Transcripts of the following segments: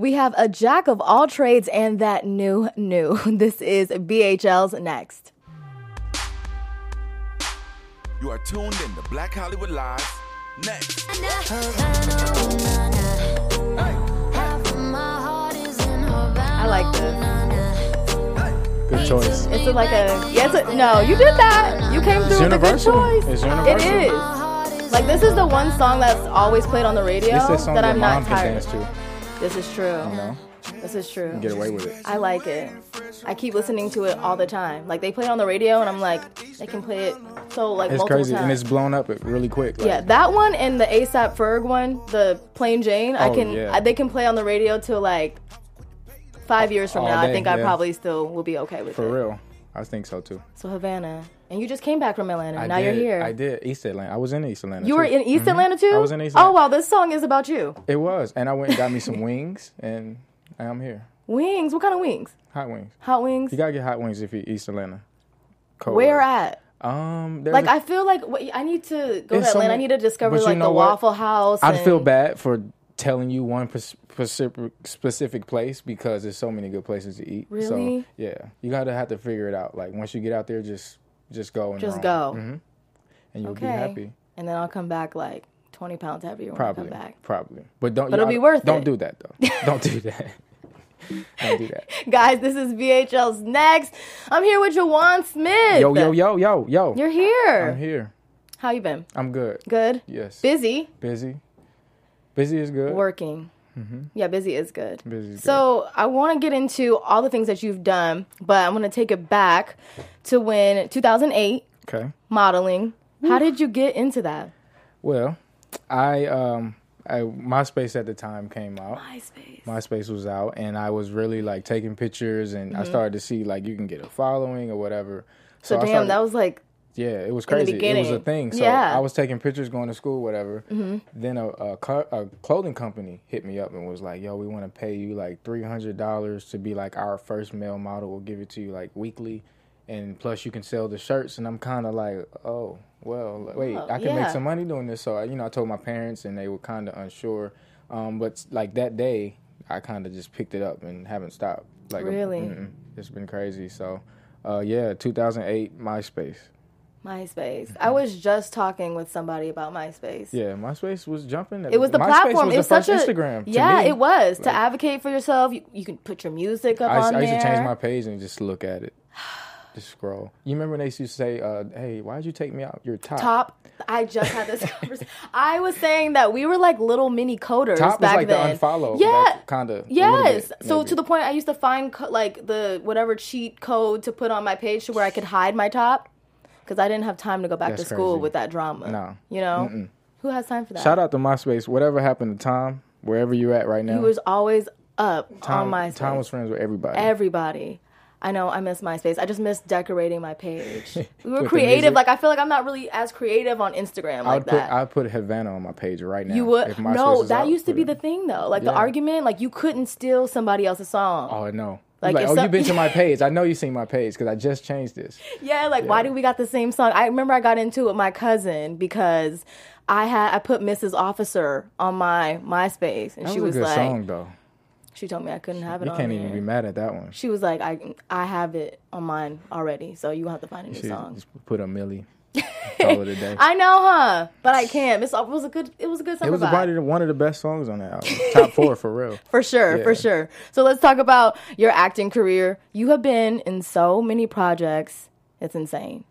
We have a jack of all trades and that new new. This is BHL's next. You are tuned in to Black Hollywood Live. Next. I like this. Good choice. It's a, like a yes. a, no, you did that. You came through It's with a good universal. choice. It's universal. is. Like this is the one song that's always played on the radio that that that I'm not tired. dance of. to. This is true. You know, This is true. get away with it. I like it. I keep listening to it all the time. Like they play it on the radio, and I'm like, they can play it so like It's crazy, times. and it's blown up really quick. Like, yeah, that one and the ASAP Ferg one, the Plain Jane, I Oh, can yeah. I, they can play on the radio till like five years from All now. I day, think I probably still will be okay with for it. For real. I think so too. So Havana, and you just came back from Atlanta. I now did, you're here. I did East Atlanta. I was in East Atlanta. You were in East Mhm. Atlanta too. I was in East. Atlanta. Oh wow, this song is about you. It was, and I went and got me some wings, and I'm here. Wings. What kind of wings? Hot wings. Hot wings. You gotta get hot wings if you're East Atlanta. Cold Where at? Um, Like a- I feel like wait, I need to go to Atlanta. I need to discover like the what? Waffle House. I'd feel bad for telling you one specific specific place because there's so many good places to eat. Really? So yeah, you gotta have to figure it out. Like once you get out there, just just go and Just roam. go. Mhm. and you'll Okay. be happy. And then I'll come back like 20 pounds heavier when I Probably, come back. probably. But don't. But it'll be worth it. Don't it. do that though. don't do that. don't do that. Guys, this is BHL's next. I'm here with Jawan Smith. Yo yo yo yo yo. You're here. I'm here. How you been? I'm good. Good. Yes. Busy. Busy. Busy is good. Working. Yeah, busy is good. Mm-hmm. Busy is so I want to get into all the things that you've done, but I'm going to take it back to when 2008 Okay. modeling. How did you get into that? Well, I um, I, MySpace at the time came out. MySpace. MySpace was out, and I was really like taking pictures, and I started to see like you can get a following or whatever. Mm-hmm. So damn, started- that was like yeah, it was crazy. it was a thing. So Yeah. Mm-hmm. I was taking pictures, going to school, whatever. Then a, a, co- a clothing company hit me up and was like, "Yo, we want to pay you like three hundred dollars to be like our first male model. We'll give it to you like weekly, and plus you can sell the shirts." And I'm kind of like, "Oh, well, wait, Oh, I can yeah. make some money doing this." So I- you know, I told my parents, and they were kind of unsure. Um, but like that day, I kind of just picked it up and haven't stopped. Like Really? it's been crazy. So, uh, yeah, 2008 MySpace. MySpace. I was just talking with somebody about MySpace. Yeah, MySpace was jumping. It was the MySpace platform. Was it was the first such a Instagram. to Yeah, it was to advocate for yourself. You, you can put your music up I, used- on I used there. to change my page and just look at it, just scroll. You remember when they used to say, uh, "Hey, why did you take me out? You're top." top. I just had this conversation. I was saying that we were like little mini coders Top back like then. the unfollow. Yeah. kind of. Yes. So to the point, I used to find co- like the whatever cheat code to put on my page to where I could hide my top because I didn't have time to go back That's to school crazy. with that drama. No. You know, who has time for that? Shout out to MySpace. Whatever happened to Tom, wherever you're at right now. He was always up Tom, on MySpace. Tom was friends with everybody. Everybody. I know I miss MySpace. I just miss decorating my page. We were creative. Like I feel like I'm not really as creative on Instagram I like put that. I would put Havana on my page right now. you would no. That out, used to be it. the thing though. Like the argument, like you couldn't steal somebody else's song. Oh no. Like, Like, oh, some- you've been to my page. I know you've seen my page because I just changed this. Yeah, like why do we got the same song? I remember I got into it with my cousin because I had I put Mrs. Officer on my MySpace, and That she was, was, a good like, song though. she told me I couldn't have it You can't there. even be mad at that one. She was like, I I have it on mine already, so you have to find a new She song. just put a Milli. Call it a day. I know, huh? But I can't. It's, it was a good. It was a good summer It was vibe. probably one of the best songs on that album. Top four for real. For sure, for sure. So let's talk about your acting career. You have been in so many projects. It's insane.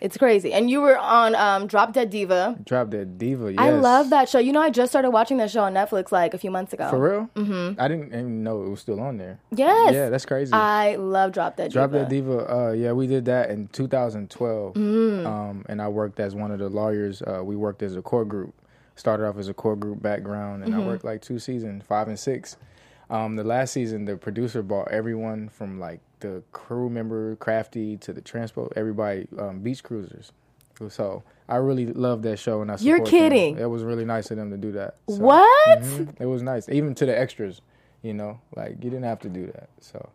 it's crazy. And you were on um, Drop Dead Diva. Drop Dead Diva. Yes. I love that show. You know, I just started watching that show on Netflix like a few months ago. For real? Mm-hmm. I didn't even know it was still on there. Yes. Yeah, that's crazy. I love Drop Dead Diva. Drop Diva. Dead Diva. Uh, yeah, we did that in 2012. Mm. Um, and I worked as one of the lawyers. Uh, we worked as a core group. Started off as a core group background, and Mm-hmm. I worked like two seasons, five and six. Um, the last season, the producer brought everyone from like the crew member, Crafty, to the transport, everybody, um, beach cruisers. So I really loved that show, and I You're support them. kidding. It was really nice of them to do that. So, What? mhm, It was nice, even to the extras. You know, like you didn't have to do that. So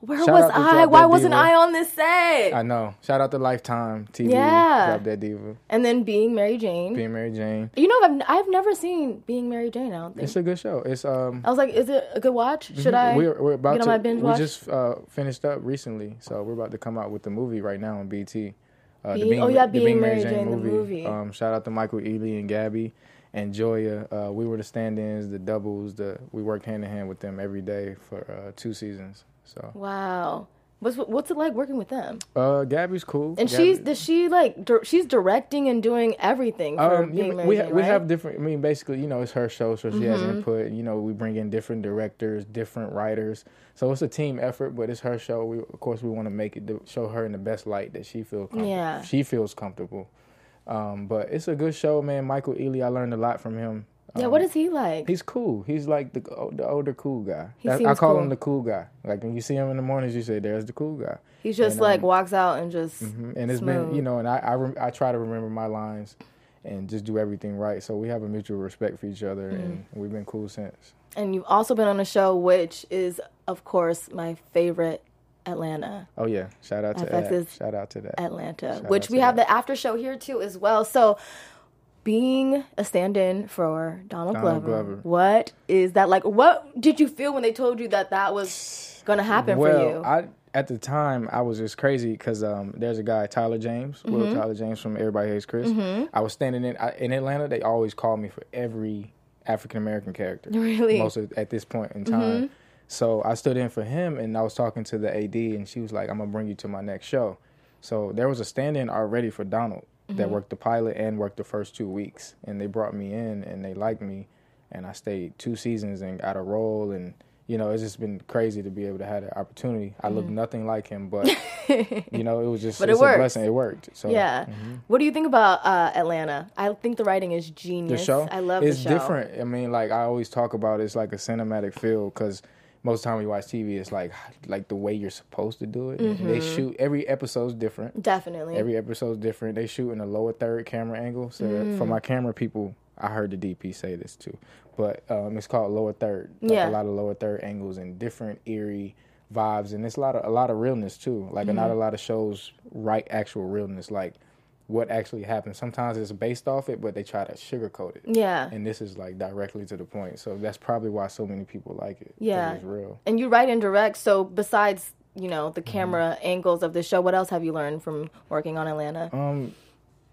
Where Shout was I? Why wasn't Diva. I on this set? I know. Shout out to Lifetime TV. Yeah. Drop Dead Diva. and then being Mary Jane. Being Mary Jane. you know, I've I've never seen Being Mary Jane. I don't think. It's a good show. It's um. I was like, is it a good watch? Should I? We're, we're about get on to. my binge we watch? just uh, finished up recently, so we're about to come out with the movie right now on BT. Uh, Being- oh, yeah, Being Mary Jane, the movie. Um, shout out to Michael Ealy and Gabby and Joya. Uh, we were the stand-ins, the doubles. The we worked hand in hand with them every day for uh, two seasons. So wow. What's what's it like working with them? uh, Gabby's cool. And Gabby- she's does she like dir- she's directing and doing everything for Um, being yeah, we ha- we right? Mm-hmm. have different. I mean, basically, you know, it's her show, so she has input. You know, we bring in different directors, different writers. So it's a team effort, but it's her show. We, of course, we want to make it show her in the best light that she feels. Comfortable. Yeah. she feels comfortable. Um, but it's a good show, man. Michael Ealy, I learned a lot from him. Yeah, Um, what is he like? He's cool. He's like the the older cool guy. He That- I call cool. him the cool guy. Like when you see him in the mornings, you say, "There's the cool guy." He just and, like um, walks out and just Mhm. and it's been you know and i I, rem- I try to remember my lines and just do everything right so we have a mutual respect for each other Mm-hmm. and we've been cool since And you've also been on a show which is, of course, my favorite, Atlanta. oh yeah shout out to FX that is shout out to that Atlanta, Shout which we have that. the after show here too as well. So, being a stand-in for Donald, Donald Glover, Glover. what is that like? What did you feel when they told you that that was going to happen well for you? i at the time i was just crazy because um, there's a guy tyler james Mm-hmm. will tyler james from everybody hates chris i was standing in I, in atlanta they always call me for every african american character Really? Mm-hmm. most of, at this point in time so i stood in for him and i was talking to the ad and she was like i'm gonna bring you to my next show so there was a stand-in already for donald that Mm-hmm. worked the pilot and worked the first two weeks and they brought me in and they liked me and i stayed two seasons and got a role and you know it's just been crazy to be able to have that opportunity i look nothing like him but you know it was just Mm-hmm. But it it's a blessing it worked so yeah. What do you think about uh, Atlanta? I think the writing is genius. the show I love it's the show. It's different i mean like i always talk about it's like a cinematic feel because most time we watch tv it's like like the way you're supposed to do it Mm-hmm. they shoot every episode's different Definitely. every episode's different they shoot in a lower third camera angle so Mm. for my camera people i heard the dp say this too but um, it's called lower third like Yeah. a lot of lower third angles and different eerie vibes and it's a lot of a lot of realness too like Mm-hmm. not a lot of shows write actual realness like what actually happened sometimes it's based off it but they try to sugarcoat it yeah. and this is like directly to the point. So that's probably why so many people like it. Yeah. it's real. And you write and direct. So besides, you know, the Mm-hmm. camera angles of the show, what else have you learned from working on Atlanta? Um,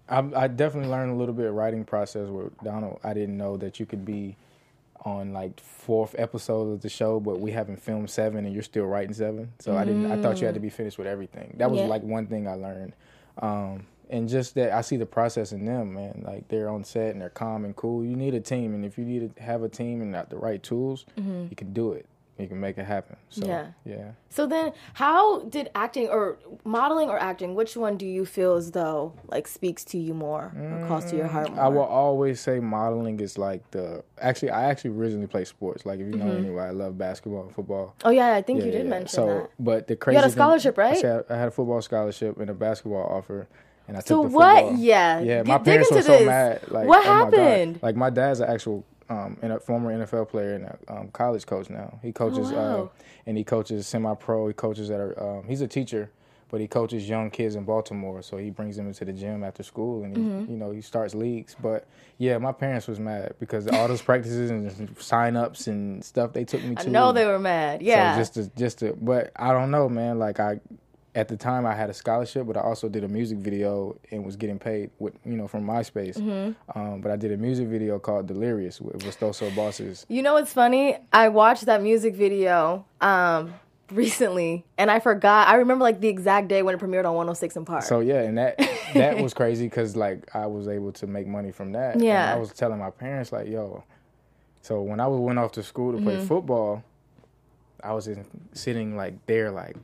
I, I definitely learned a little bit of writing process with Donald. I didn't know that you could be on like fourth episode of the show, but we haven't filmed seven, and you're still writing seven. So I didn't. I thought you had to be finished with everything. That was Yeah. like one thing I learned. Um, and just that I see the process in them, man. Like they're on set and they're calm and cool. You need a team, and if you need to have a team and not the right tools, mm-hmm. you can do it. You can make it happen. So Yeah. yeah. So then, how did acting or modeling or acting? Which one do you feel as though like speaks to you more or calls to your mm, heart more? I will always say modeling is like the actually I actually originally played sports. Like if you know mm-hmm. anybody, I love basketball and football. oh yeah, I think Yeah, you did yeah. mention so, that. but the crazy You had a thing- scholarship, right? I had a football scholarship and a basketball offer, and I So took the what? football. Yeah, yeah. My dig parents were so this. mad. Like, What oh happened? Like my dad's an actual um, and a former NFL player and a um, college coach now. He coaches Oh, wow. uh, and he coaches semi-pro. He coaches at a, um, he's a teacher. But he coaches young kids in Baltimore, so he brings them into the gym after school, and he, Mm-hmm. you know he starts leagues. But yeah, my parents was mad because all those practices and sign-ups and stuff they took me to. I know they were mad. Yeah. So just to, just to, but I don't know, man. Like I, at the time, I had a scholarship, but I also did a music video and was getting paid with, you know, from MySpace. Mm-hmm. Um, but I did a music video called Delirious with Vistoso Bosses. You know what's funny? I watched that music video um recently and I forgot. I remember like the exact day when it premiered on 106 & Park. So yeah, and that that was crazy because like I was able to make money from that. And Yeah. I was telling my parents like, yo. So when I went off to school to play Mm-hmm. football, I was in, sitting like there like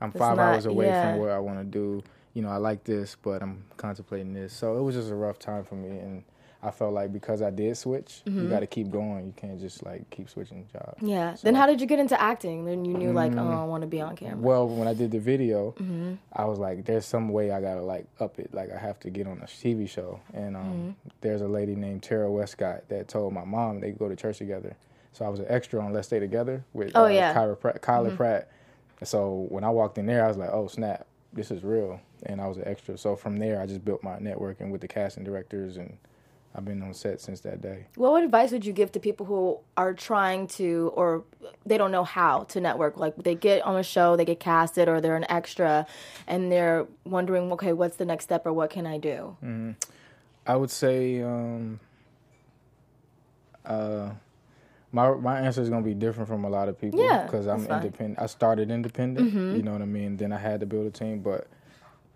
I'm five not- hours away yeah. from where I want to do. You know, I like this, but I'm contemplating this. So it was just a rough time for me, and I felt like because I did switch, you got to keep going. You can't just like keep switching jobs. Mm-hmm. yeah. So- Then how did you get into acting? Then you knew like, oh, I want to be on camera. Well, when I did the video, Mm-hmm. I was like, "There's some way I gotta like up it. Like I have to get on a TV show." And um, Mm-hmm. there's a lady named Tara Westcott that told my mom they go to church together. So I was an extra on Let's Stay Together with Oh, uh, yeah. Kyra Pratt, Kyla Pratt, So when I walked in there, I was like, oh snap, this is real, and I was an extra. So from there, I just built my networking with the casting directors, and I've been on set since that day. What advice would you give to people who are trying to, or they don't know how to network? Like they get on a show, they get casted, or they're an extra, and they're wondering, okay, what's the next step, or what can I do? Mm. I would say, um, uh, my my answer is gonna be different from a lot of people Yeah, because I'm independent. I started independent, Mm-hmm. you know what I mean. Then I had to build a team, but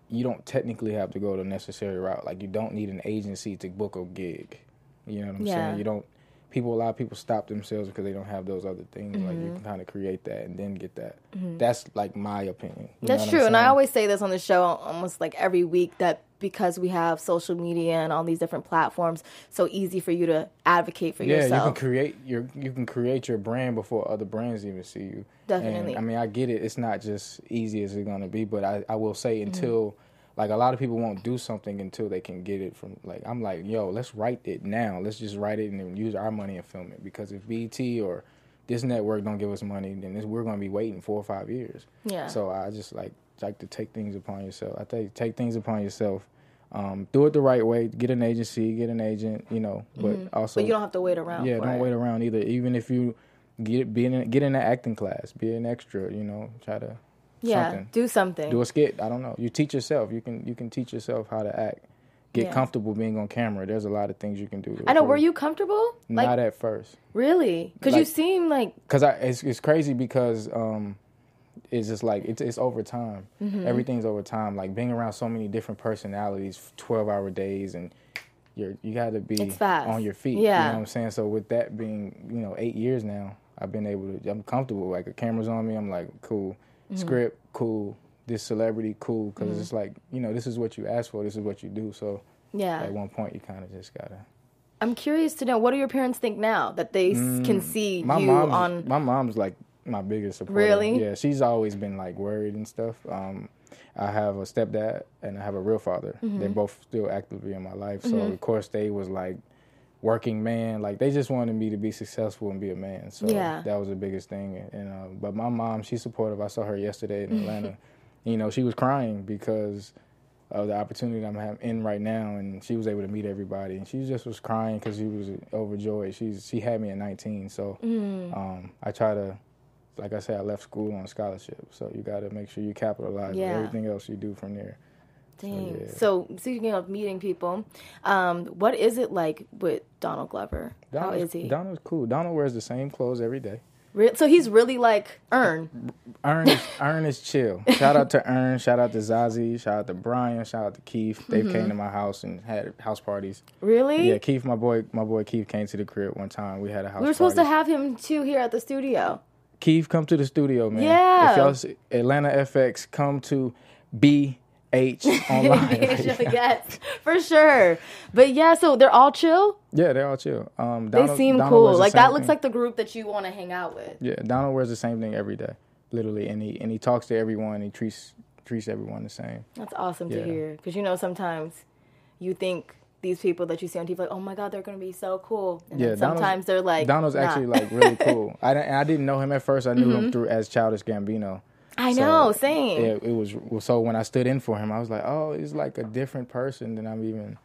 you don't technically have to go the necessary route. Like you don't need an agency to book a gig. You know what I'm Yeah. saying? You don't. People, a lot of people stop themselves because they don't have those other things. Like Mm-hmm. you can kind of create that and then get that. That's like my opinion. That's true, and I always say this on the show almost like every week that because we have social media and all these different platforms, so easy for you to advocate for yeah, yourself. you can create your you can create your brand before other brands even see you. Definitely. And, I mean, I get it. It's not just easy as it's gonna be, but I, I will say Mm-hmm. Like a lot of people won't do something until they can get it from like I'm like yo let's write it now let's just write it and then use our money and film it because if BT or this network don't give us money then this, we're gonna be waiting four or five years. Yeah. So I just like like to take things upon yourself. I think take things upon yourself. Um, do it the right way. Get an agency, get an agent, you know. But also, Mm-hmm. but you don't have to wait around. yeah, don't it. wait around either. Even if you get be in get in an acting class, be an extra. You know, try to Yeah, something. do something. do a skit. I don't know. You teach yourself. You can you can teach yourself how to act. Get Yeah. comfortable being on camera. There's a lot of things you can do. I know. Were you comfortable? Like Not at first, really? Because you seem like cause I it's, it's crazy because um, it's just like it's it's over time. Mm-hmm. Everything's over time. Like being around so many different personalities, twelve hour days, and you're you got to be on your feet. Yeah. You know what I'm saying? So with that being you know eight years now, I've been able to. I'm comfortable. Like the camera's on me. I'm like cool. Mm-hmm. Script cool. This celebrity cool because it's like you know this is what you asked for. This is what you do. So yeah. at one point you kind of just gotta. I'm curious to know what do your parents think now that they s can see Mm, My you mom's on. my mom's like my biggest supporter. Really? Yeah, she's always been like worried and stuff. Um, I have a stepdad and I have a real father. Mm-hmm. They're both still actively in my life. So of course they was like working man. Like they just wanted me to be successful and be a man. So Yeah. that was the biggest thing. And uh, but my mom, she's supportive. I saw her yesterday in Atlanta. you know, she was crying because of the opportunity I'm having in right now, and she was able to meet everybody, and she just was crying because she was overjoyed. She's she had me at 19, so Mm. um, I try to, like I said, I left school on scholarship, so you got to make sure you capitalize Yeah. on everything else you do from there. Dang. yeah. So speaking of meeting people, um, what is it like with Donald Glover? How is he? Donald's cool. Donald wears the same clothes every day. So he's really like Earn. Earn is, Earn is chill. Shout out to Earn. Shout out to Zazie. Shout out to Brian. Shout out to Keith. They Mm-hmm. came to my house and had house parties. Really? Yeah, Keith, my boy, my boy Keith came to the crib one time. We had a house. we were supposed party. to have him too here at the studio. Keith, come to the studio, man. Yeah. If y'all see Atlanta FX, come to BH online. yes, for sure. But yeah, so they're all chill. yeah, they're all chill. Um, They seem Donald cool. Like that looks thing. like the group that you want to hang out with. Yeah, Donald wears the same thing every day, literally, and he and he talks to everyone. He treats treats everyone the same. That's awesome to hear. Because you know sometimes you think these people that you see on TV like, oh my god, they're gonna be so cool. And Yeah, then Donald's- sometimes they're like, Donald's nah. actually like really cool. I didn't, I didn't know him at first. I knew him through as Childish Gambino. I So, know, same. Yeah, it was so when I stood in for him, I was like, oh, he's like a different person than I'm even.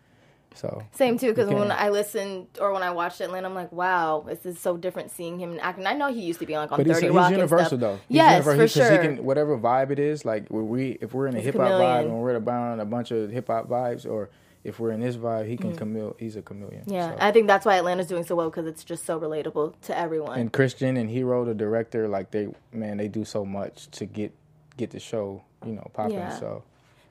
So Same too, because when I listened or when I watched Atlanta, I'm like, wow, this is so different seeing him acting. I know he used to be like on But he's, 30 he's Rock universal and stuff. though. He's yes, universal. for sure. He can, whatever vibe it is, like we if we're in a hip hop vibe and we're about a bunch of hip hop vibes, or if we're in this vibe, he can chameleon. He's a chameleon. Mm. yeah, So. I think that's why Atlanta's doing so well because it's just so relatable to everyone. and Christian and Hiro, the director, like they man, they do so much to get get the show, you know, popping. Yeah. So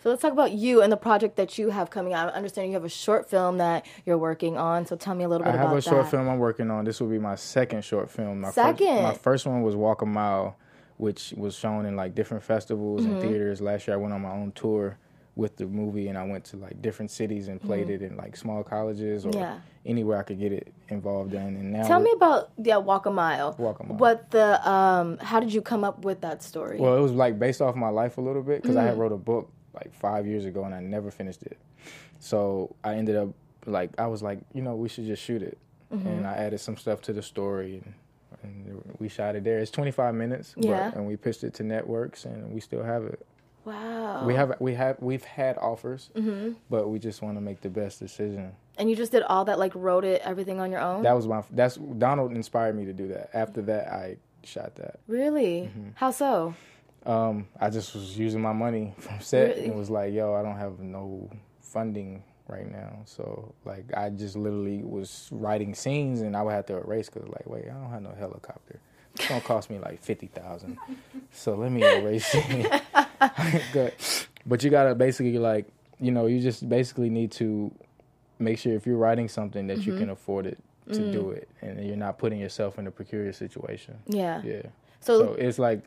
so let's talk about you and the project that you have coming out. I understand you have a short film that you're working on. So tell me a little I bit have about a short that. film I'm working on. This will be my second short film. My Second? First, my first one was Walk a Mile, which was shown in like different festivals Mm-hmm. and theaters. Last year I went on my own tour with the movie and I went to like different cities and played it in like small colleges or Mm-hmm. Yeah. anywhere I could get it involved in. And now Tell me about yeah, Walk a Mile. Walk a Mile. What the um? How did you come up with that story? Well, it was like based off my life a little bit because I Mm. had wrote a book like five years ago and I never finished it. So I ended up like I was like, you know, we should just shoot it, Mm-hmm. and I added some stuff to the story and and we shot it there. It's 25 minutes, but- Yeah. and we pitched it to networks, and we still have it. Wow. We have we have we've had offers, Mm-hmm. but we just want to make the best decision. And you just did all that, like wrote it, everything on your own. That was my that's Donald inspired me to do that. After that, I shot that. really? Mm-hmm. How so? Um, I just was using my money from set Really? and was like, yo, I don't have no funding right now. So like, I just literally was writing scenes and I would have to erase because like, wait, I don't have no helicopter. It's gonna cost me like fifty thousand. So let me erase it. Good. But you gotta basically like, you know, you just basically need to make sure if you're writing something that Mm-hmm. you can afford it to Mm. do it and you're not putting yourself in a precarious situation. Yeah. Yeah. So- so it's like,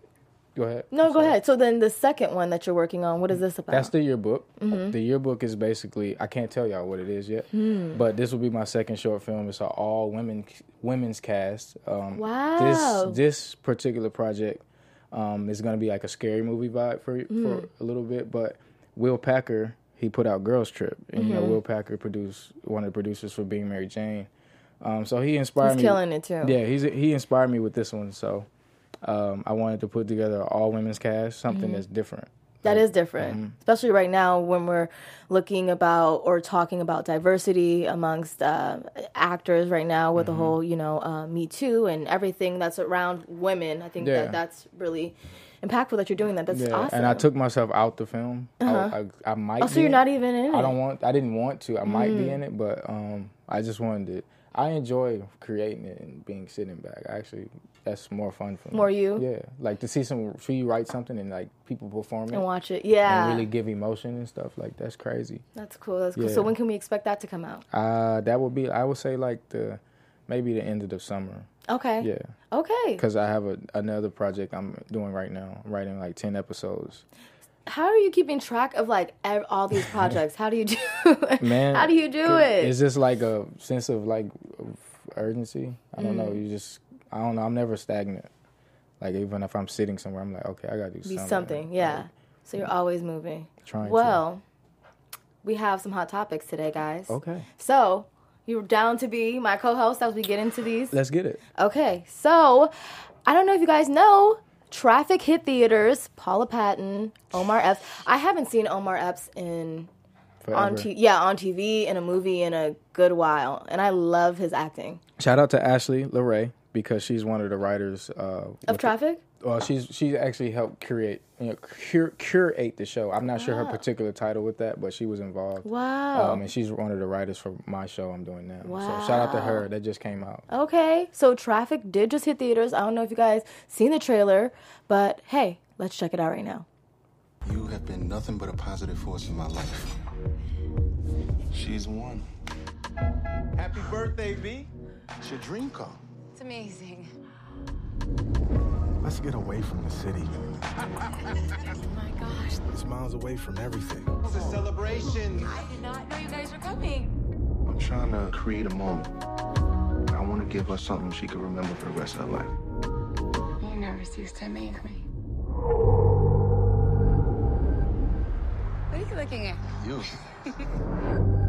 go ahead. No, I'm go sorry. ahead. So then the second one that you're working on, what is this about? That's the yearbook. Mm-hmm. The yearbook is basically I can't tell y'all what it is yet, Hmm. but this will be my second short film. It's an all women women's cast. Um, Wow. This this particular project um, going to be like a scary movie vibe for Hmm. for a little bit, but Will Packer he put out Girls Trip, and Mm-hmm. you know Will Packer produced one of the producers for Being Mary Jane. Um, so he inspired He's me. killing it too. Yeah, he's he inspired me with this one. So um, I wanted to put together an all women's cast, something that's different. That is different, Mm-hmm. especially right now when we're looking about or talking about diversity amongst uh, actors right now with Mm-hmm. the whole, you know, uh, Me Too and everything that's around women. I think Yeah. that that's really impactful that you're doing that. That's Yeah, awesome. and I took myself out the film. I, I, I might. Oh, so you're not even in it? Mm. I don't want. I didn't want to. I might be in it, but um, I just wanted to. I enjoy creating it and being sitting back. Actually, that's more fun for me. More you? Yeah, like to see some. See you write something and like people perform it and watch it. Yeah, and really give emotion and stuff. Like that's crazy. that's cool. That's cool. Yeah. So when can we expect that to come out? Uh, that would be. I would say like the maybe the end of the summer. Okay. Yeah, Okay. because I have a, another project I'm doing right now. I'm writing like ten episodes. How are you keeping track of like ev- all these projects? How do you do? it? Man, how do you do? It's this like a sense of like of urgency. I don't Mm. know. You just I don't know. I'm never stagnant. Like even if I'm sitting somewhere, I'm like, okay, I gotta do be something. something. Yeah. So you're always moving. Trying to. Well, we have some hot topics today, guys. Okay, So you're down to be my co-host as we get into these. let's get it. Okay. So I don't know if you guys know. Traffik hit theaters. Paula Patton, Omar Epps. I haven't seen Omar Epps in Forever. on t- yeah on TV in a movie in a good while, and I love his acting. Shout out to Ashley LeRae because she's one of the writers uh, Of with- Traffik. Well, she's she's actually helped curate you know cure, curate the show. I'm not sure her particular title with that, but she was involved. Wow. Um, and she's one of the writers for my show I'm doing now. Wow. So shout out to her. That just came out. Okay, so Traffik did just hit theaters. I don't know if you guys seen the trailer, but hey, let's check it out right now. You have been nothing but a positive force in my life. She's one. Happy birthday, B. It's your dream come. It's amazing. Let's get away from the city. Oh my gosh. It's miles away from everything. It's a celebration. I did not know you guys were coming. I'm trying to create a moment. I want to give her something she can remember for the rest of her life. You never cease to amaze me. What are you looking at? You.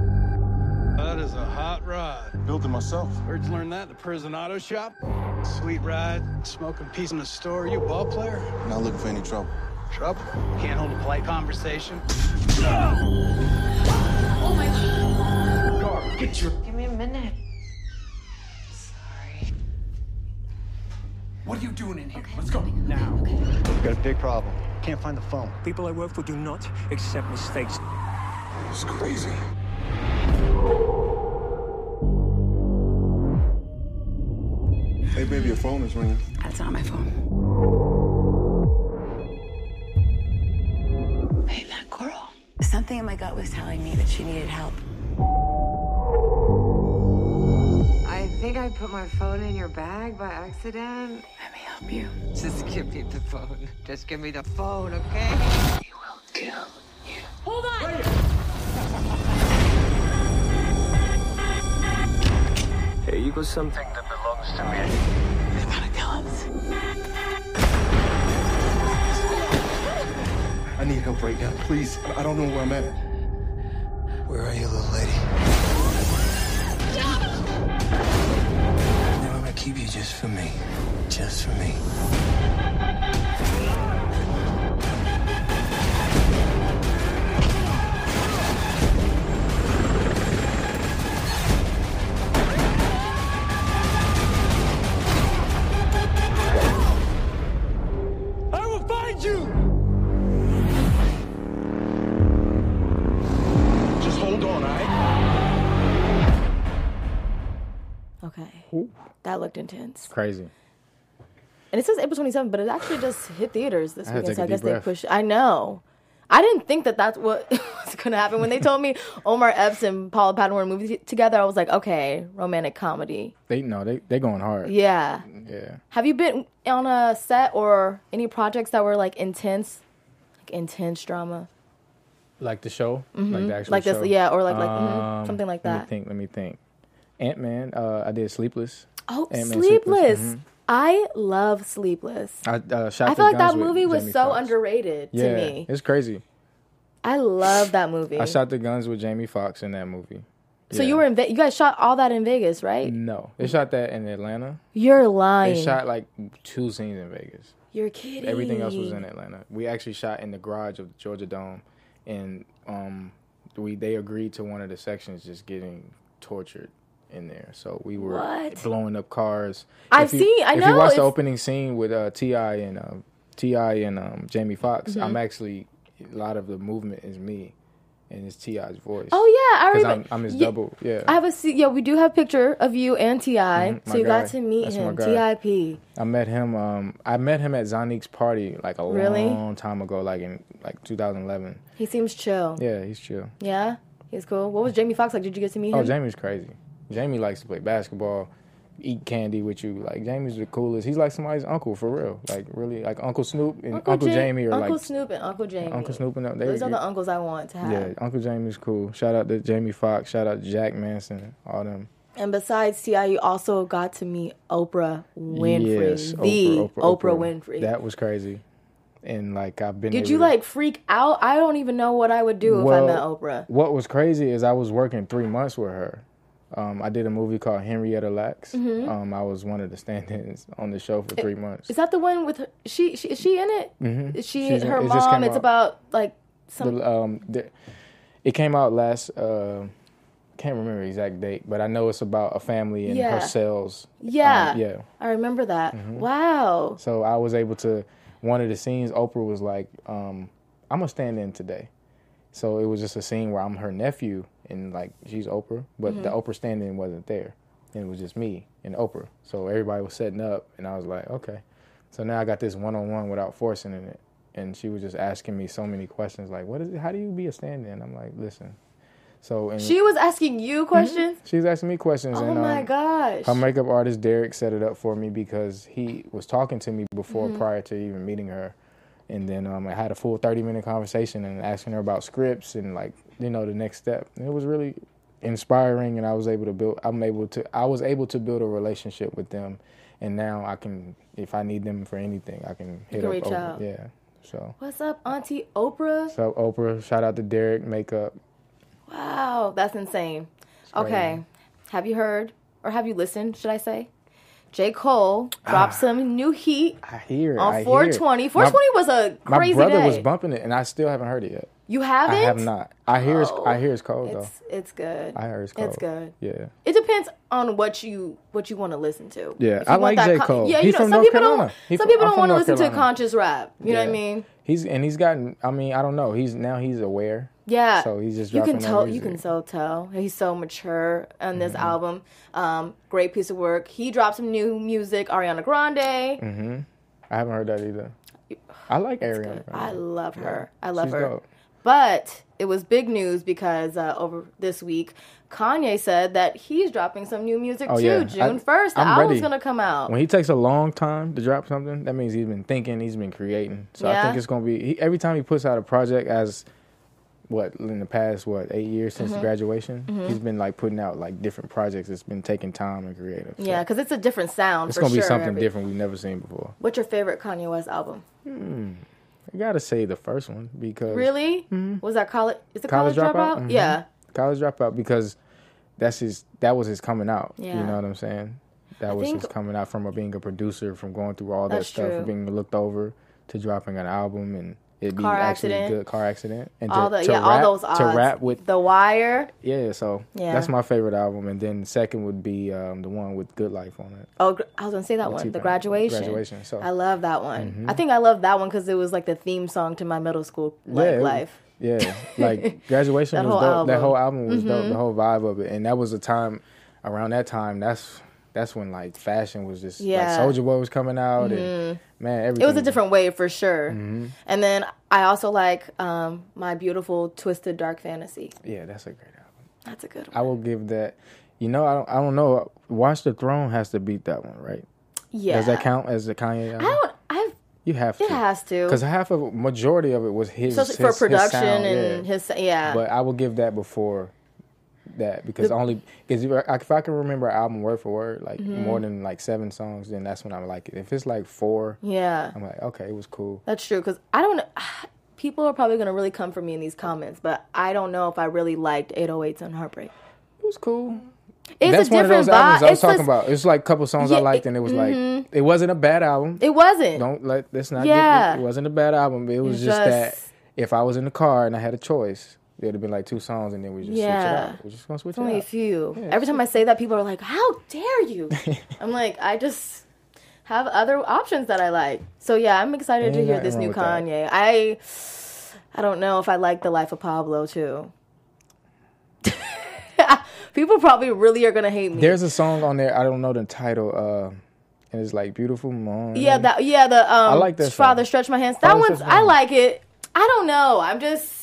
That is a hot rod. Built it myself. Where'd you learn that? The prison auto shop? Sweet ride, smoking piece in the store. You a ball player? Not looking for any trouble. Trouble? Can't hold a polite conversation? Oh my god. Get your. Give me a minute. Sorry. What are you doing in here? Let's go now. Got a big problem. Can't find the phone. People I work for do not accept mistakes. It's crazy. Hey, baby, your phone is ringing. That's not my phone. Hey, that girl. Something in my gut was telling me that she needed help. I think I put my phone in your bag by accident. Let me help you. Just give me the phone. Just give me the phone, okay? He will kill you. Hold on! Here, you got something that belongs to me. They're gonna kill us. I need help right now, please. I I don't know where I'm at. Where are you, little lady? Now I'm gonna keep you just for me. Just for me. Intense. Crazy. And it says April 27th, but it actually just hit theaters this I weekend. So I guess deep they breath. pushed. I know. I didn't think that that's what was going to happen. When they told me Omar Epps and Paula Patton were in a movie together, I was like, okay, romantic comedy. They no, they they going hard. Yeah. Yeah. Have you been on a set or any projects that were like intense, like intense drama? Like the show, like the actual Like this, show? yeah, or like like mhm, Um, something like that. Let me think. Let me think. Ant Man. Uh, I did Sleepless. Oh, Ant-Man Sleepless. mhm. I love Sleepless. I uh, shot. I feel like that movie was so underrated Yeah, to me. it's crazy. I love that movie. I shot the guns with Jamie Foxx in that movie. so Yeah. you were in Ve- you guys shot all that in Vegas, right? No, they shot that in Atlanta. You're lying. They shot like two scenes in Vegas. You're kidding. Everything else was in Atlanta. We actually shot in the garage of the Georgia Dome, and um, we they agreed to one of the sections just getting tortured in there. So we were What? blowing up cars. I've If you- seen- I if know, you watch the opening scene with uh, T.I. and uh, T.I. and um, Jamie Foxx, Mm-hmm. I'm actually a lot of the movement is me, and it's T.I.'s voice. Oh yeah, I remember. I'm, I'm his Yeah, double. Yeah, I have a yeah. We do have a picture of you and T.I., so Mm-hmm. my you got to meet That's him. Tip. I met him. Um, I met him at Zonnique's party like a Really? long time ago, like in like 2011. He seems chill. Yeah, Yeah, he's chill. Yeah, he's cool. What was Jamie Foxx like? Did you get to meet him? Oh, Jamie's crazy. Jamie likes to play basketball, eat candy with you. Like Jamie's the coolest. He's like somebody's uncle for real. Like really, like Uncle Snoop and Uncle, Ja- Jamie are Uncle like Snoop and Uncle Jamie. Uncle Snoop and. They, Those are the uncles I want to have. yeah, Uncle Jamie's cool. Shout out to Jamie Foxx. Shout out to Jack Manson. All them. And besides T.I., you also got to meet Oprah Winfrey, Yes, the Oprah, Oprah, Oprah, Winfrey. That was crazy. And like I've been. Did you to- like freak out? I don't even know what I would do if I met Oprah. What was crazy is I was working three months with her. Um, I did a movie called Henrietta Lacks. Mm-hmm. Um, I was one of the stand-ins on the show for three months. Is that the one with her? She, she is she in it? Mm-hmm. Is she She's in- her it just mom? It's out. about like some. The, um, the, it came out last. Uh, can't remember the exact date, but I know it's about a family and Yeah. her cells. yeah, um, yeah. I remember that. Mm-hmm. Wow. So I was able to. One of the scenes, Oprah was like, um, "I'm gonna stand in today." So it was just a scene where I'm her nephew and like she's Oprah, but the Oprah stand-in wasn't there, and it was just me and Oprah. So everybody was setting up, and I was like, "Okay." So now I got this one-on-one without forcing it, and she was just asking me so many questions, like, "What is it? How do you be a stand-in?" I'm like, "Listen." So and She was asking you questions. she was asking me questions, Oh and my um, gosh. her makeup artist Derek set it up for me because he was talking to me before Mm-hmm. prior to even meeting her, and then um, I had a full thirty minute conversation and asking her about scripts and like you know the next step. And it was really inspiring, and I was able to build. I'm able to. I was able to build a relationship with them, and now I can, if I need them for anything, I can hit can up. reach Oprah. out. Yeah. So, What's up, Auntie Oprah? so Oprah, shout out to Derek Makeup. Wow, that's insane. Okay, have you heard or have you listened? Should I say? J. Cole dropped ah. some new heat I hear it. on I hear 420. it. 420 was a crazy my brother day. was bumping it, and I still haven't heard it yet. You haven't? I have not. I hear it's. Oh, I hear it's cold though. It's it's good. I heard it's cold. It's good. Yeah. It depends on what you what you want to listen to. Yeah, I like J. con- Cole. Yeah, He's you know, from some North people Carolina. don't. He some from- people I'm don't want to listen to conscious rap. You know what I mean? He's and he's gotten. I mean, I don't know. He's now he's aware. Yeah. So he's just you can tell you can so tell he's so mature on this Mm-hmm. album. Um, great piece of work. He dropped some new music. Ariana Grande. Mm-hmm. I haven't heard that either. I like Ariana. I love her. I love She's her. dope. But it was big news because uh, over this week, Kanye said that he's dropping some new music Oh, too. yeah. June first, the I'm album's ready. gonna come out. When he takes a long time to drop something, that means he's been thinking, he's been creating. So I think it's gonna be he, every time he puts out a project as what in the past what eight years Mm-hmm. since graduation, he's been like putting out like different projects. It's been taking time and creative. Yeah, because it's a different sound. it's gonna be something Every- different we've never seen before. What's your favorite Kanye West album? I gotta say the first one because Really? Was that college? Is it College college, Dropout? dropout? Mhm. Yeah. college dropout because that's his that was his coming out. Yeah. You know what I'm saying? That was think- just coming out from a, being a producer, from going through all that That's stuff, true. from being looked over to dropping an album and it being Car actually accident. good car accident and all to, the to yeah, rap, all those odds. to rap with The Wire. yeah. So Yeah. that's my favorite album, and then the second would be um, the one with Good Life on it. Oh, I was gonna say that With one, the graduation. Graduation, so- I love that one. Mhm. I think I love that one because it was like the theme song to my middle school like, it- life. Yeah, like graduation That was whole dope. That whole album was dope. Mhm. The whole vibe of it, and that was a time around that time. That's that's when like fashion was just Yeah. like Soulja Boy was coming out, Mhm. and man, everything It was a different wave for sure. Mhm. And then I also like um, my beautiful twisted dark fantasy. Yeah, that's a great album. That's a good one. I will give that. You know, I don't. I don't know. Watch the Throne has to beat that one, right? Yeah. Does that count as the Kanye? I don't. I've You have to. It has to. Because half of majority of it was his, So his for his production sound, and his- yeah. But I will give that before that because The- only because if, I- can remember an album word for word, like Mhm. more than like seven songs, then that's when I'm like it. If it's like four, Yeah. I'm like okay, it was cool. That's true because I don't. People are probably gonna really come for me in these comments, but I don't know if I really liked 808s and Heartbreak. It was cool. It's that's a one of different those albums vibe. I was It's talking just- about. It's like a couple songs I liked, and it was mhm. like it wasn't a bad album. It wasn't. Don't let let's not. Yeah. Get, it wasn't a bad album. It was It's just, that if I was in the car and I had a choice, would have been like two songs, and then we just switch it Yeah. out. We're just gonna switch It's it only a few. Yeah, Every time I say that, people are like, "How dare you?" I'm like, I just have other options that I like. So yeah, I'm excited to hear this new with that. Kanye. I I don't know if I like the Life of Pablo too. people probably really are gonna hate me. There's a song on there. I don't know the title. Uh, and it's like beautiful morning. yeah, that yeah the um. I like that Father song. stretch my hands. That one's I like it. I don't know. I'm just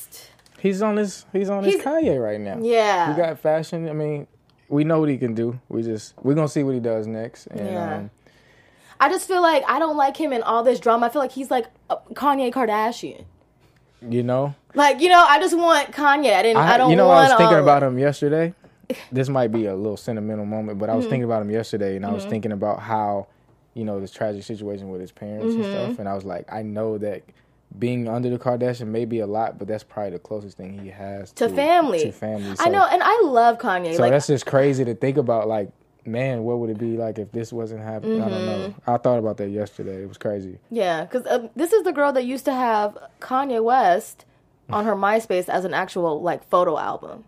He's on his He's on He's- Kanye right now. Yeah. We got fashion. I mean, we know what he can do. We just we're gonna see what he does next. And, Yeah. Um, I just feel like I don't like him in all this drama. I feel like he's like Kanye Kardashian. you know, Like you know, I just want Kanye. I didn't. I, I, don't you know. I was thinking all- about him yesterday. This might be a little sentimental moment, but I was Mhm. thinking about him yesterday, and I was Mhm. thinking about how, you know, this tragic situation with his parents and Mhm. stuff. And I was like, I know that being under the Kardashian may be a lot, but that's probably the closest thing he has to family. To family. I know, and I love Kanye. So like that's just crazy to think about. Like, man, what would it be like if this wasn't happening? I don't know. Mhm. I thought about that yesterday. It was crazy. yeah, because uh, this is the girl that used to have Kanye West on her MySpace as an actual like photo album.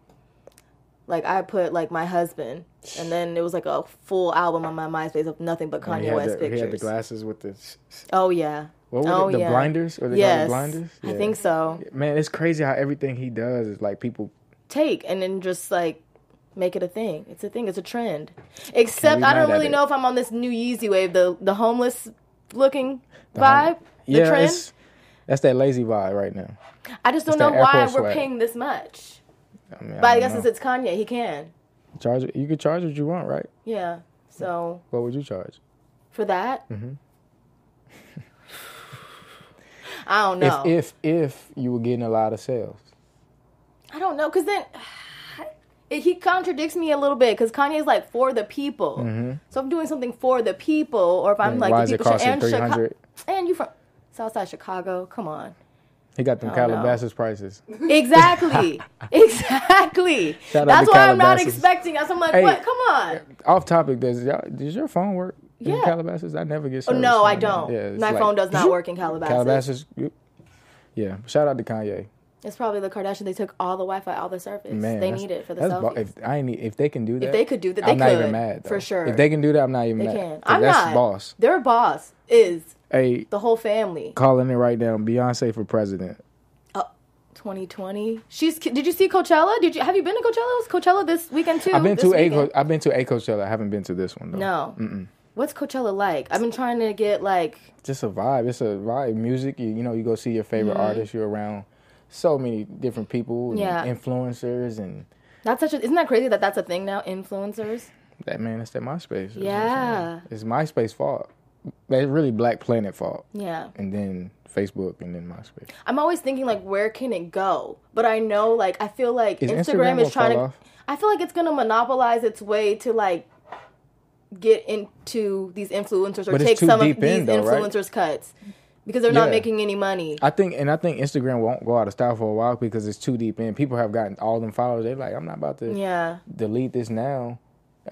Like I put like my husband, and then it was like a full album on my MySpace of nothing but Kanye West the, He had the glasses with the. Oh yeah. What was oh it? The yeah. blinders? Or they it yes, blinders? I think so. Man, it's crazy how everything he does is like people. take and then just like make it a thing. It's a thing. It's a trend. Except I don't really know if I'm on this new Yeezy wave, the the homeless looking the vibe, hom- the yeah, trend. that's that lazy vibe right now. I just don't it's know why we're swag. paying this much. I mean, But I don't guess know. since it's Kanye, he can. charge. You could charge what you want, right? Yeah. So What would you charge? for that, hmm I don't know. If if if you were getting a lot of sales, I don't know because then. it- He contradicts me a little bit because Kanye's like for the people. Mhm. So if I'm doing something for the people, or if I'm like why the is it people costing and Chicago, 300? and you from Southside Chicago, come on. he got them don't know. Calabasas prices. Exactly. exactly. Shout out That's why I'm not expecting us. I'm like, Hey, what? Come on. Off topic, does y'all, does your phone work in Yeah. Calabasas? I never get. Oh, Service no, I don't. Yeah, My like- phone does not work in Calabasas. Calabasas. Yeah, shout out to Kanye. It's probably the Kardashian. They took all the Wi-Fi, all the service. Man, they need it for the selfies. if I ain't, if they can do that, if they could do that, they I'm they not even mad. for sure. If they can do that, I'm not even they mad. can. I'm that's not. boss. Their boss is Hey, the whole family. calling it right now. Beyonce for president. Uh, 2020. She's. Did you see Coachella? Did you have you been to Coachella? Was Coachella this weekend too? I've been to a. weekend? Co- I've been to a Coachella. I haven't been to this one though. No. Mm-mm. What's Coachella like? I've been trying to get like. Just a vibe. It's a vibe. Music. You, you know, you go see your favorite Mhm. artist. You're around so many different people. Yeah. Influencers and That's such a. Isn't that crazy that that's a thing now? Influencers. that man. It's that MySpace. That's Yeah. It's MySpace fault. It's really Black Planet fault. Yeah. And then Facebook and then MySpace. I'm always thinking like, where can it go? But I know, like, I feel like Is Instagram, Instagram is trying to. off? I feel like it's gonna monopolize its way to like get into these influencers or take some of these in, though, right? influencers' cuts because they're not Yeah. making any money. I think, and I think Instagram won't go out of style for a while because it's too deep in. People have gotten all them followers. They're like, I'm not about to Yeah. delete this now.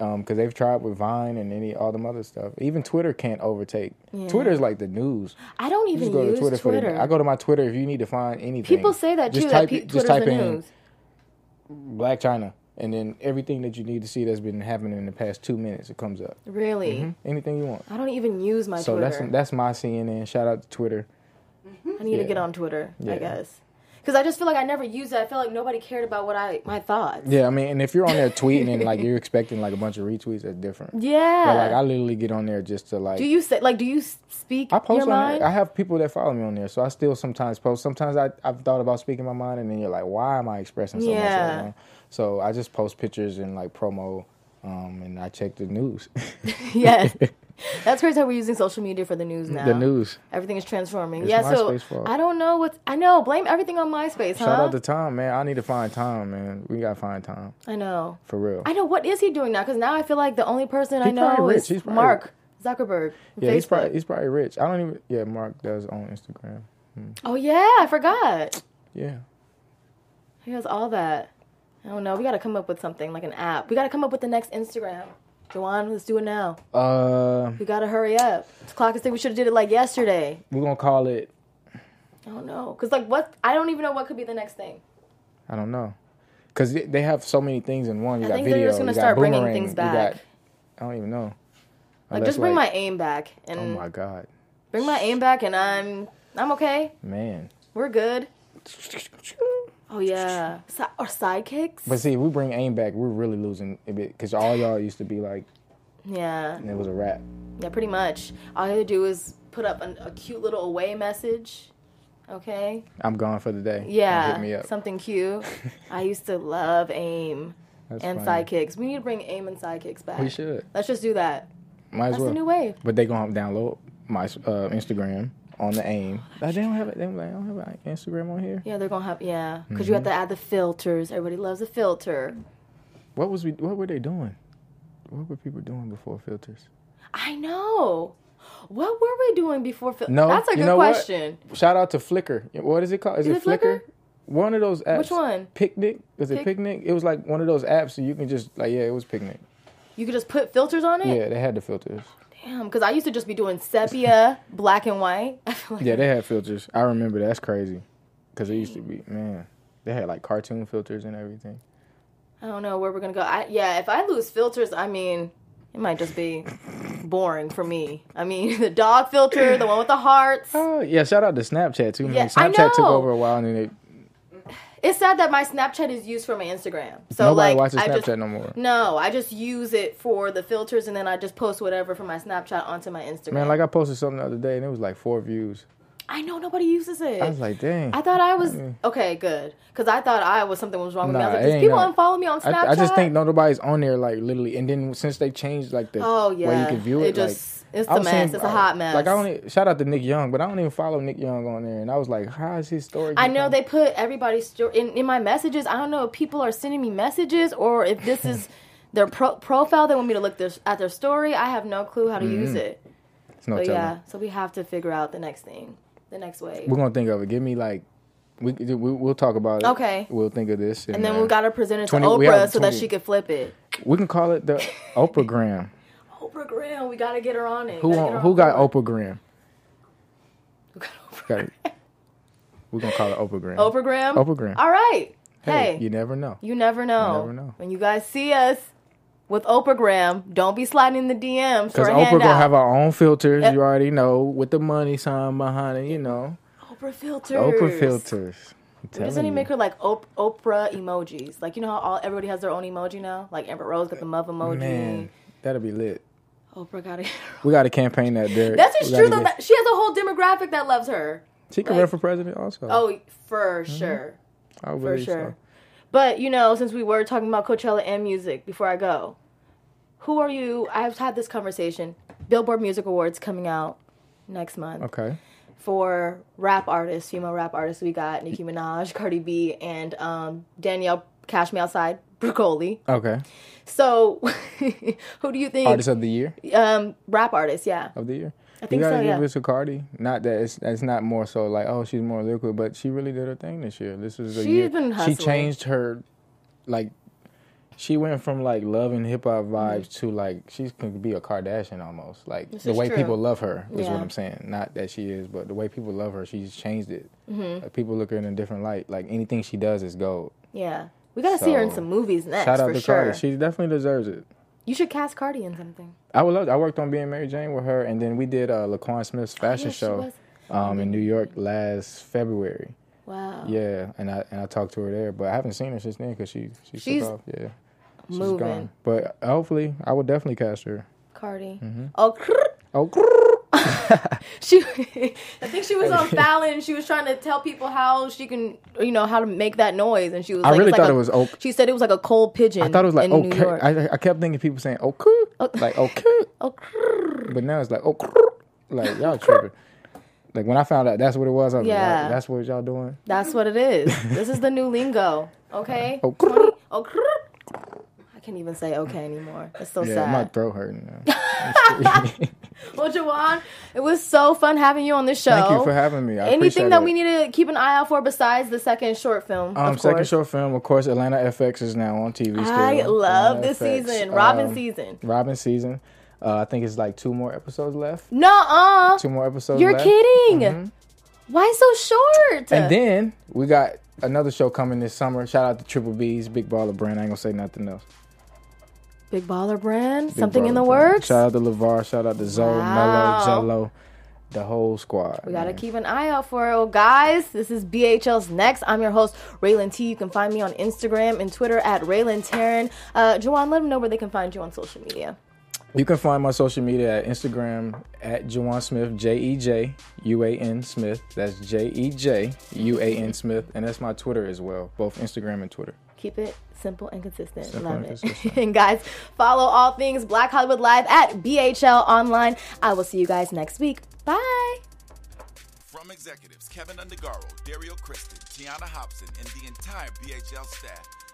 Um, because they've tried with Vine and any all them other stuff. Even Twitter can't overtake. Yeah. Twitter is like the news. I don't even go use to Twitter, Twitter. for the. I go to my Twitter if you need to find anything. People say that Just too. That type pe- it- Twitter's just type the in news. Blac Chyna, and then everything that you need to see that's been happening in the past two minutes, it comes up. Really? Mhm. Anything you want. I don't even use my so Twitter. that's that's my CNN. Shout out to Twitter. I need to get on Twitter. I guess because I just feel like I never used it. I feel like nobody cared about what I my thoughts. Yeah, I mean, and if you're on there tweeting and like you're expecting like a bunch of retweets, that's different. Yeah. But like I literally get on there just to like. do you say like do you speak I post your on mind? there. I have people that follow me on there, so I still sometimes post. Sometimes I I've thought about speaking my mind, and then you're like, why am I expressing so much Yeah. right now? So I just post pictures and like promo, um, and I check the news. yes. That's crazy how we're using social media for the news now. the news. Everything is transforming. It's yeah, so fault. I don't know what's. I know. Blame everything on MySpace, huh? Shout out to Tom, man. I need to find Tom, man. We gotta find Tom I know. for real. I know. What is he doing now? Because now I feel like the only person I He's probably know is Mark Zuckerberg. yeah, he's probably he's probably rich. I don't even. Yeah, Mark does own Instagram. Oh yeah, I forgot. Yeah. He has all that. I don't know. We got to come up with something like an app. We got to come up with the next Instagram. Joanne, let's do it now. Uh, We got to hurry up. It's clock say we should have did it like yesterday. we're gonna call it. I don't know. Cause like what? I don't even know what could be the next thing. I don't know, because they have so many things in one. You I got think they're video. just gonna you got start bringing boomerang, things you back. got- I don't even know. Like just bring my aim back and Oh my god, bring my aim back and I'm I'm okay. man. We're good. Oh yeah. Si- or sidekicks. But see, if we bring aim back, we're really losing a bit because all y'all used to be like, yeah. and it was a rap. Yeah. Pretty much. All you have to do is put up an, a cute little away message. Okay. I'm gone for the day. Yeah. hit me up. Something cute. I used to love aim That's and funny. sidekicks. We need to bring aim and sidekicks back. We should. Let's just do that. Might as well. That's well. the new wave. But they gonna download my uh, Instagram on the aim. Like, they don't have it. They don't have an Instagram on here. Yeah, they're gonna have yeah, because you have to Mm-hmm. add the filters. Everybody loves a filter. What was we? What were they doing? What were people doing before filters? I know. What were we doing before filters? No, that's a you good know what? question. Shout out to Flickr. What is it called? Is, Is it it Flickr? Flickr? One of those apps. Which one? Picnik. Was it Picnik? It was like one of those apps, so you can just like yeah, it was Picnik. You could just put filters on it. Yeah, they had the filters. Damn, because I used to just be doing sepia, black and white. Like Yeah, they had filters. I remember that's crazy, because it used to be man. They had like cartoon filters and everything. I don't know where we're gonna go. I, yeah, if I lose filters, I mean, it might just be boring for me. I mean, the dog filter, the one with the hearts. Oh yeah, shout out to Snapchat too. Man. Yeah, Snapchat took over a while, and then it, It's sad that my Snapchat is used for my Instagram. So nobody like, watches I Snapchat just, no more. No, I just use it for the filters, and then I just post whatever from my Snapchat onto my Instagram. Man, like I posted something the other day, and it was like four views. I know nobody uses it. I was like, dang. I thought I was mean- okay, good, because I thought I was something was wrong with me. I was Nah, like, it "Does ain't people not- unfollow me on Snapchat?" I, I just think nobody's on there like literally, and then since they changed like the Oh way yeah, you can view it it, just like, it's the mess. it's a hot mess. Like I only shout out to Nick Young, but I don't even follow Nick Young on there, and I was like, how is his story? I know they put everybody's story in, in my messages. I don't know if people are sending me messages or if this is their pro- profile. They want me to look their, at their story. I have no clue how to use it. It's no But telling. yeah, so we have to figure out the next thing, the next way. We're gonna think of it. Give me like, we, we we'll talk about it. Okay. We'll think of this, and then uh, we got to present it to 20 Oprah so that she could flip it. we can call it the Oprah Gram. Oprah Graham, we got to get her on it. Who Gotta her who on got. Oprah Gram? Who got Oprah? Got. We're gonna call it Oprah Gram. Oprah Graham. Oprah Graham. All right. Hey, Hey, you never know. You never know. You never know. When you guys see us with Oprah Graham, don't be sliding in the DMs for Because Oprah handout. gonna have our own filters. Yep. You already know with the money sign behind it. You know, Oprah filters. Oprah filters. Doesn't We just telling need to you. make her like Op- Oprah emojis. Like you know how all everybody has their own emoji now. Like Amber Rose got the love emoji. Man, that'll be lit. Oprah got it. We got to campaign that, Derek. That's just true though. get- That she has a whole demographic that loves her. she can like- run for president also. Oh, for sure, I for sure. so. But you know, since we were talking about Coachella and music, before I go, who are you? I've had this conversation. Billboard Music Awards coming out next month. Okay. for rap artists, female rap artists, we got Nicki Minaj, Cardi B, and um, Danielle Cash Me Outside, Bregoli. Okay. So, who do you think? Artist of the year. um, rap artist, yeah. Of the year. I think you gotta so, give yeah. it to Cardi. Not that it's it's not more so like oh she's more liquid, but she really did her thing this year. This is a She's year been she hustling. changed her like She went from like loving hip hop vibes to like she can be a Kardashian almost. Like This the way true. people love her is Yeah. what I'm saying. Not that she is, but the way people love her, she's changed it. Mm-hmm. Like, people look at her in a different light. Like anything she does is gold. Yeah. We gotta see her in some movies next Shout out for to sure. Cardi. She definitely deserves it. You should cast Cardi in something. I would love. I worked on being Mary Jane with her, and then we did uh, Laquan Smith's fashion Oh, yeah, show um, in New York last February. Wow. Yeah, and I and I talked to her there, but I haven't seen her since then because she she She's off. Yeah, she's moving. gone. But hopefully, I would definitely cast her. Cardi. Mm-hmm. Oh, Oh, she. I think she was on Fallon. She was trying to tell people how she can, you know, how to make that noise, and she was. I like, really it's like thought a- it was oak. She said it was like a cold pigeon. I thought it was like okay. I, I kept thinking people saying okay, oh. like okay, Oh, but now it's like okay, like y'all tripping. Like when I found out that's what it was, I was Yeah. like, that's what y'all doing. That's what it is. this is the new lingo. Okay. Oh, 20 oh, I can't even say okay anymore. It's so Yeah, my throat hurting now. Well, Jejuan, it was so fun having you on this show. Thank you for having me. I Anything that it. we need to keep an eye out for besides the second short film? Um, of second short film, of course, Atlanta FX is now on TV. Still. I love Atlanta this FX. season. Robin Um, season. Robin season. Uh, I think it's like two more episodes left. No, uh Two more episodes. You're left. kidding. Why so short? And then we got another show coming this summer. Shout out to Triple B's Big Baller Brand. I ain't gonna say nothing else. Big Baller Brand. Big Something in the Baller Brand. works. Shout out to LaVar. Shout out to Zo, Wow. Melo, Gelo, the whole squad. We gotta keep an eye out for it. Well, guys, this is BHL's Next. I'm your host, Raylan T. You can find me on Instagram and Twitter at Raylan Taryn. Uh, Jejuan, let them know where they can find you on social media. You can find my social media at Instagram at Jejuan Smith, J E J U A N Smith. That's J E J U A N Smith. And that's my Twitter as well, both Instagram and Twitter. Keep it simple and consistent. Simple Love and it. consistent. and guys, follow all things Black Hollywood Live at BHL Online. I will see you guys next week. Bye. From executives Kevin Undergaro, Dario Kristen, Tiana Hobson, and the entire BHL staff,